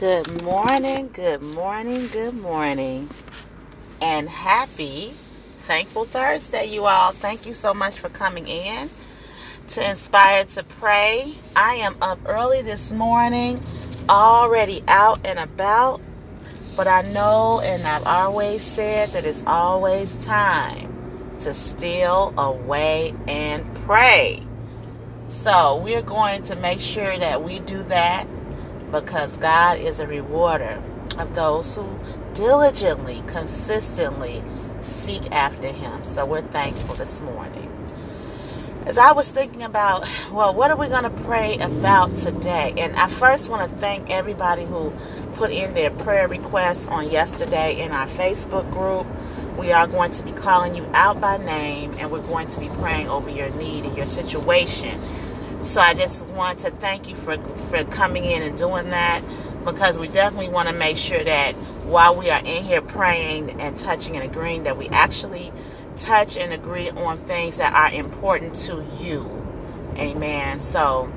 Good morning, good morning, good morning, and happy Thankful Thursday, you all. Thank you so much for coming in to Inspire to Pray. I am up early this morning, already out and about, but I know and I've always said that it's always time to steal away and pray. So we're going to make sure that we do that because God is a rewarder of those who diligently, consistently seek after Him. So we're thankful this morning. As I was thinking about, well, what are we going to pray about today? And I first want to thank everybody who put in their prayer requests on yesterday in our Facebook group. We are going to be calling you out by name and we're going to be praying over your need and your situation so I just want to thank you for for coming in and doing that because we definitely want to make sure that while we are in here praying and touching and agreeing that we actually touch and agree on things that are important to you. Amen. So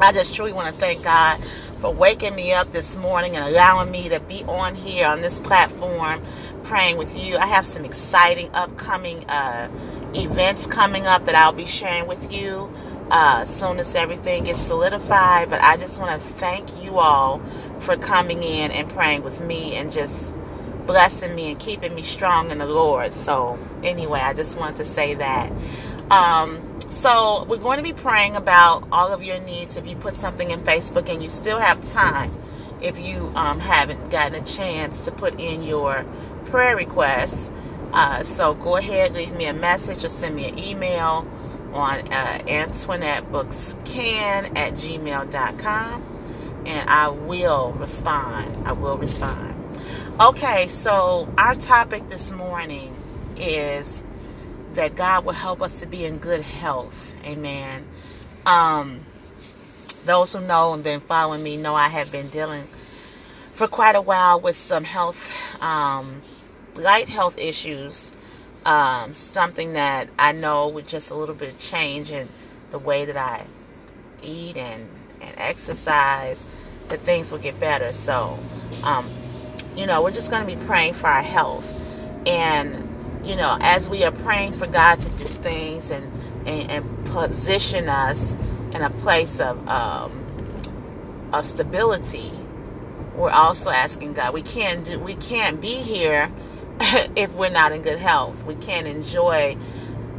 I just truly want to thank God for waking me up this morning and allowing me to be on here on this platform praying with you. I have some exciting upcoming uh, events coming up that I'll be sharing with you uh, soon as everything gets solidified. But I just want to thank you all for coming in and praying with me and just blessing me and keeping me strong in the Lord. So, anyway, I just wanted to say that. Um, so, we're going to be praying about all of your needs. If you put something in Facebook and you still have time, if you um, haven't gotten a chance to put in your prayer requests, uh, so go ahead, leave me a message or send me an email on uh, AntoinetteBooksCan at gmail.com and I will respond. I will respond. Okay, so our topic this morning is that God will help us to be in good health. Amen. Um, those who know and been following me know I have been dealing for quite a while with some health, um, light health issues um, something that I know with just a little bit of change in the way that I eat and, and exercise, that things will get better. So, um, you know, we're just going to be praying for our health. And, you know, as we are praying for God to do things and, and, and position us in a place of, um, of stability, we're also asking God, we can't do, we can't be here if we're not in good health. We can't enjoy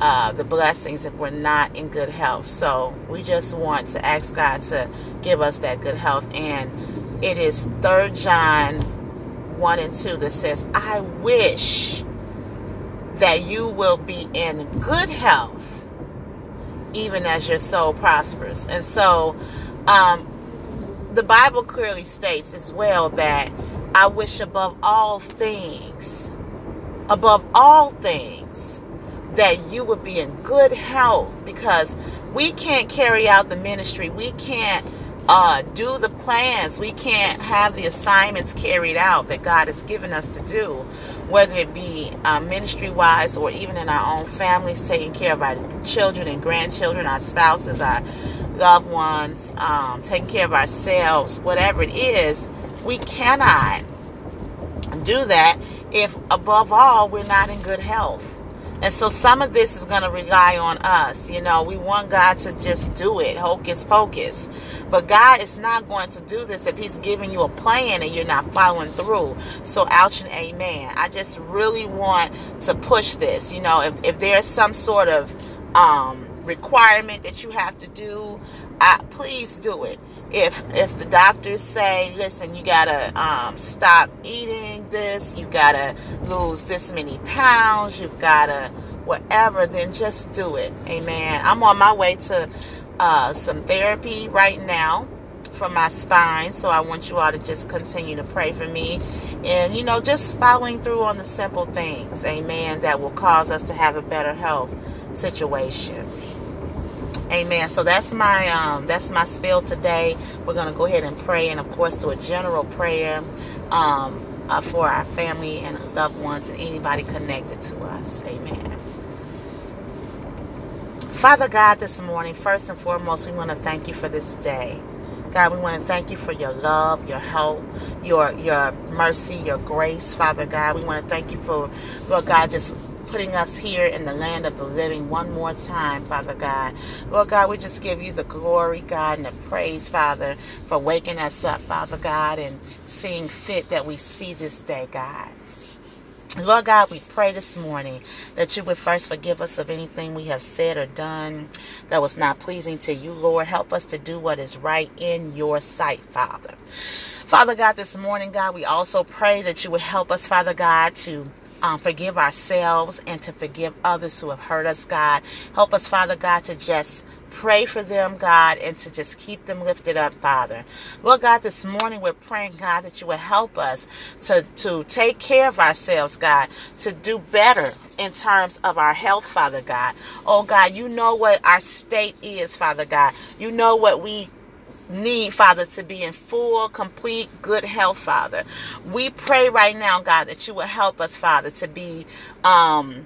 uh, the blessings if we're not in good health. So we just want to ask God to give us that good health. And it is Third John 1 and 2 that says, I wish that you will be in good health even as your soul prospers. And so um, the Bible clearly states as well that I wish above all things above all things that you would be in good health because we can't carry out the ministry. We can't uh, do the plans. We can't have the assignments carried out that God has given us to do, whether it be uh, ministry wise or even in our own families, taking care of our children and grandchildren, our spouses, our loved ones, um, taking care of ourselves, whatever it is. We cannot do that if above all we're not in good health. And so some of this is going to rely on us. You know, we want God to just do it, hocus pocus. But God is not going to do this if He's giving you a plan and you're not following through. So, ouch and amen. I just really want to push this. You know, if, if there's some sort of um, requirement that you have to do, I, please do it. If if the doctors say, listen, you gotta um, stop eating this, you gotta lose this many pounds, you've gotta whatever, then just do it. Amen. I'm on my way to uh, some therapy right now for my spine, so I want you all to just continue to pray for me, and you know, just following through on the simple things, Amen, that will cause us to have a better health situation. Amen. So that's my um, that's my spill today. We're gonna go ahead and pray, and of course, do a general prayer um, uh, for our family and loved ones and anybody connected to us. Amen. Father God, this morning, first and foremost, we want to thank you for this day. God, we want to thank you for your love, your help, your your mercy, your grace, Father God. We want to thank you for, Lord God, just putting us here in the land of the living one more time, Father God. Lord God, we just give you the glory, God, and the praise, Father, for waking us up, Father God, and seeing fit that we see this day, God. Lord God, we pray this morning that you would first forgive us of anything we have said or done that was not pleasing to you, Lord. Help us to do what is right in your sight, Father. Father God, this morning, God, we also pray that you would help us, Father God, to um, forgive ourselves and to forgive others who have hurt us, God. Help us, Father God, to just pray for them, God, and to just keep them lifted up, Father. Lord God, this morning we're praying, God, that you will help us to, to take care of ourselves, God, to do better in terms of our health, Father God. Oh, God, you know what our state is, Father God. You know what we need, Father, to be in full, complete, good health, Father. We pray right now, God, that you will help us, Father, to be um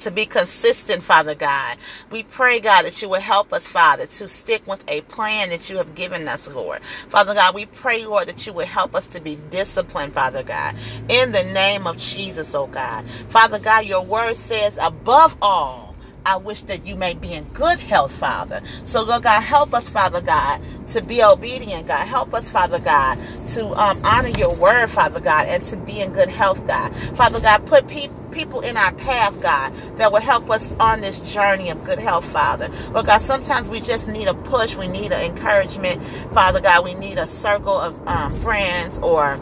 to be consistent, Father God. We pray, God, that you will help us, Father, to stick with a plan that you have given us, Lord. Father God, we pray, Lord, that you will help us to be disciplined, Father God, in the name of Jesus, oh God. Father God, your word says, above all, I wish that you may be in good health, Father. So, Lord God, help us, Father God, to be obedient, God. Help us, Father God, to um, honor your word, Father God, and to be in good health, God. Father God, put people people in our path, God, that will help us on this journey of good health, Father. Lord God, sometimes we just need a push. We need an encouragement, Father God. We need a circle of um, friends or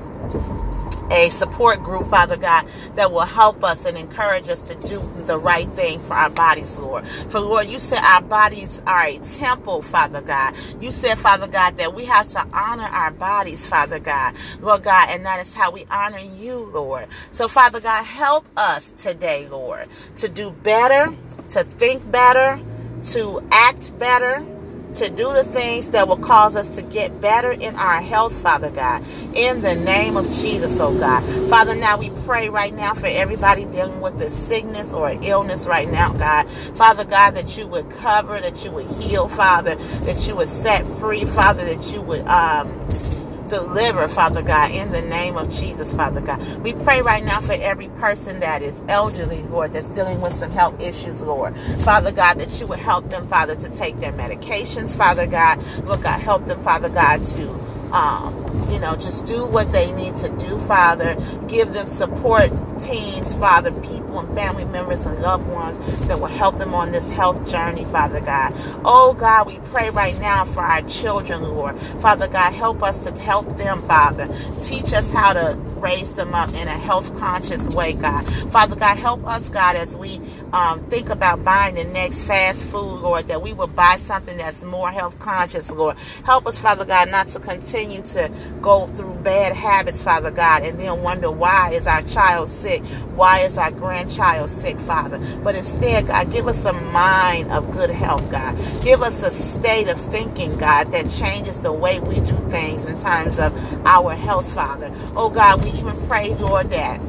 a support group, Father God, that will help us and encourage us to do the right thing for our bodies, Lord. For Lord, you said our bodies are a temple, Father God. You said, Father God, that we have to honor our bodies, Father God, Lord God, and that is how we honor you, Lord. So, Father God, help us today, Lord, to do better, to think better, to act better to do the things that will cause us to get better in our health, Father God. In the name of Jesus, oh God. Father, now we pray right now for everybody dealing with a sickness or illness right now, God. Father God, that you would cover, that you would heal, Father, that you would set free, Father, that you would um deliver, Father God, in the name of Jesus, Father God. We pray right now for every person that is elderly, Lord, that's dealing with some health issues, Lord. Father God, that you would help them, Father, to take their medications, Father God. Lord God, help them, Father God, to um, you know, just do what they need to do, Father. Give them support teams, Father, people and family members and loved ones that will help them on this health journey, Father God. Oh, God, we pray right now for our children, Lord. Father God, help us to help them, Father. Teach us how to raise them up in a health conscious way, God. Father God, help us, God, as we um, think about buying the next fast food, Lord, that we will buy something that's more health conscious, Lord. Help us, Father God, not to continue to go through bad habits, Father God, and then wonder why is our child sick? Why is our grandchild sick, Father? But instead, God, give us a mind of good health, God. Give us a state of thinking, God, that changes the way we do things in terms of our health, Father. Oh, God, we even pray, Lord, that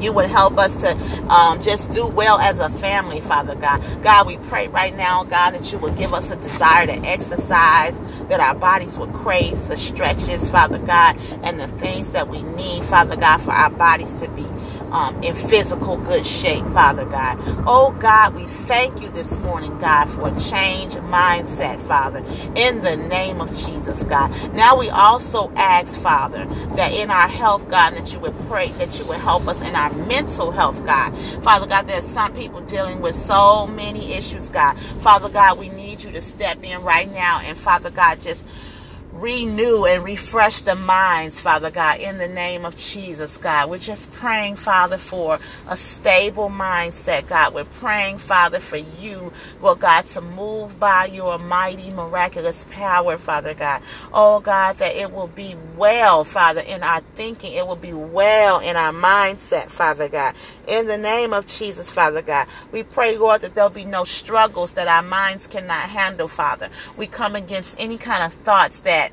you would help us to um, just do well as a family, Father God. God, we pray right now, God, that you would give us a desire to exercise, that our bodies would crave the stretches, Father God, and the things that we need, Father God, for our bodies to be um, in physical good shape, Father God. Oh God, we thank you this morning, God, for a change of mindset, Father, in the name of Jesus, God. Now we also ask, Father, that in our health, God, that you would pray, that you would help us in our mental health, God. Father God, there's some people dealing with so many issues, God. Father God, we need you to step in right now and Father God, just renew and refresh the minds, Father God, in the name of Jesus, God. We're just praying, Father, for a stable mindset, God. We're praying, Father, for you, Lord God, to move by your mighty, miraculous power, Father God. Oh, God, that it will be well, Father, in our thinking. It will be well in our mindset, Father God. In the name of Jesus, Father God. We pray, Lord, that there'll be no struggles that our minds cannot handle, Father. We come against any kind of thoughts that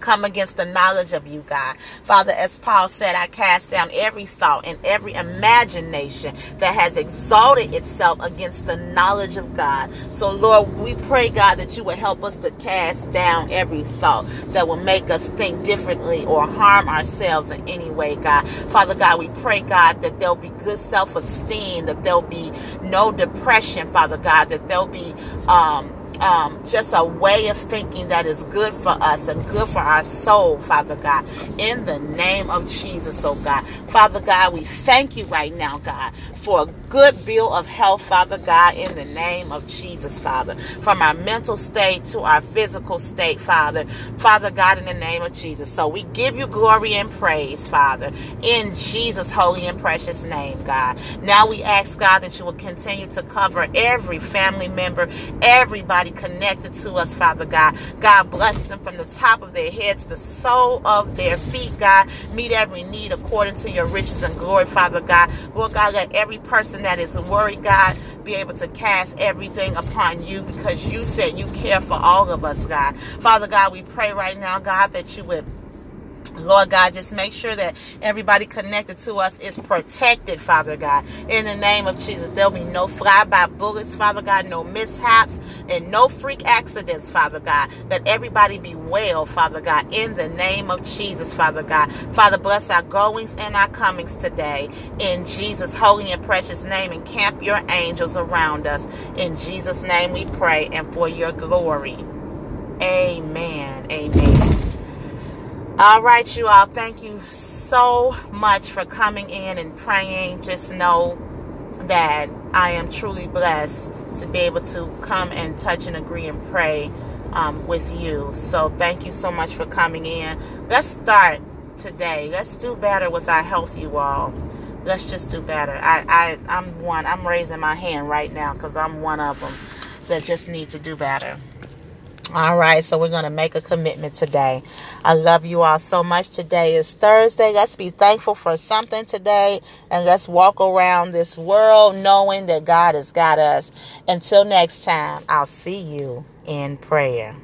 come against the knowledge of you, God. Father, as Paul said, I cast down every thought and every imagination that has exalted itself against the knowledge of God. So, Lord, we pray, God, that you would help us to cast down every thought that will make us think differently or harm ourselves in any way, God. Father God, we pray, God, that there'll be good self esteem, that there'll be no depression, Father God, that there'll be, um, um, just a way of thinking that is good for us and good for our soul, Father God. In the name of Jesus, oh God. Father God, we thank you right now, God, for a good bill of health, Father God, in the name of Jesus, Father. From our mental state to our physical state, Father. Father God, in the name of Jesus. So we give you glory and praise, Father, in Jesus' holy and precious name, God. Now we ask, God, that you will continue to cover every family member, connected to us, Father God. God bless them from the top of their head to the sole of their feet, God. Meet every need according to your riches and glory, Father God. Lord God, let every person that is worried, God, be able to cast everything upon you because you said you care for all of us, God. Father God, we pray right now, God, that you would Lord God, just make sure that everybody connected to us is protected, Father God. In the name of Jesus, there'll be no flyby bullets, Father God, no mishaps, and no freak accidents, Father God. Let everybody be well, Father God. In the name of Jesus, Father God. Father, bless our goings and our comings today. In Jesus' holy and precious name, and camp your angels around us. In Jesus' name we pray, and for your glory. Amen. Amen. All right, you all. Thank you so much for coming in and praying. Just know that I am truly blessed to be able to come and touch and agree and pray um, with you. So thank you so much for coming in. Let's start today. Let's do better with our health, you all. Let's just do better. I, I, I'm one. I'm raising my hand right now because I'm one of them that just need to do better. All right, so we're going to make a commitment today. I love you all so much. Today is Thursday. Let's be thankful for something today and let's walk around this world knowing that God has got us. Until next time, I'll see you in prayer.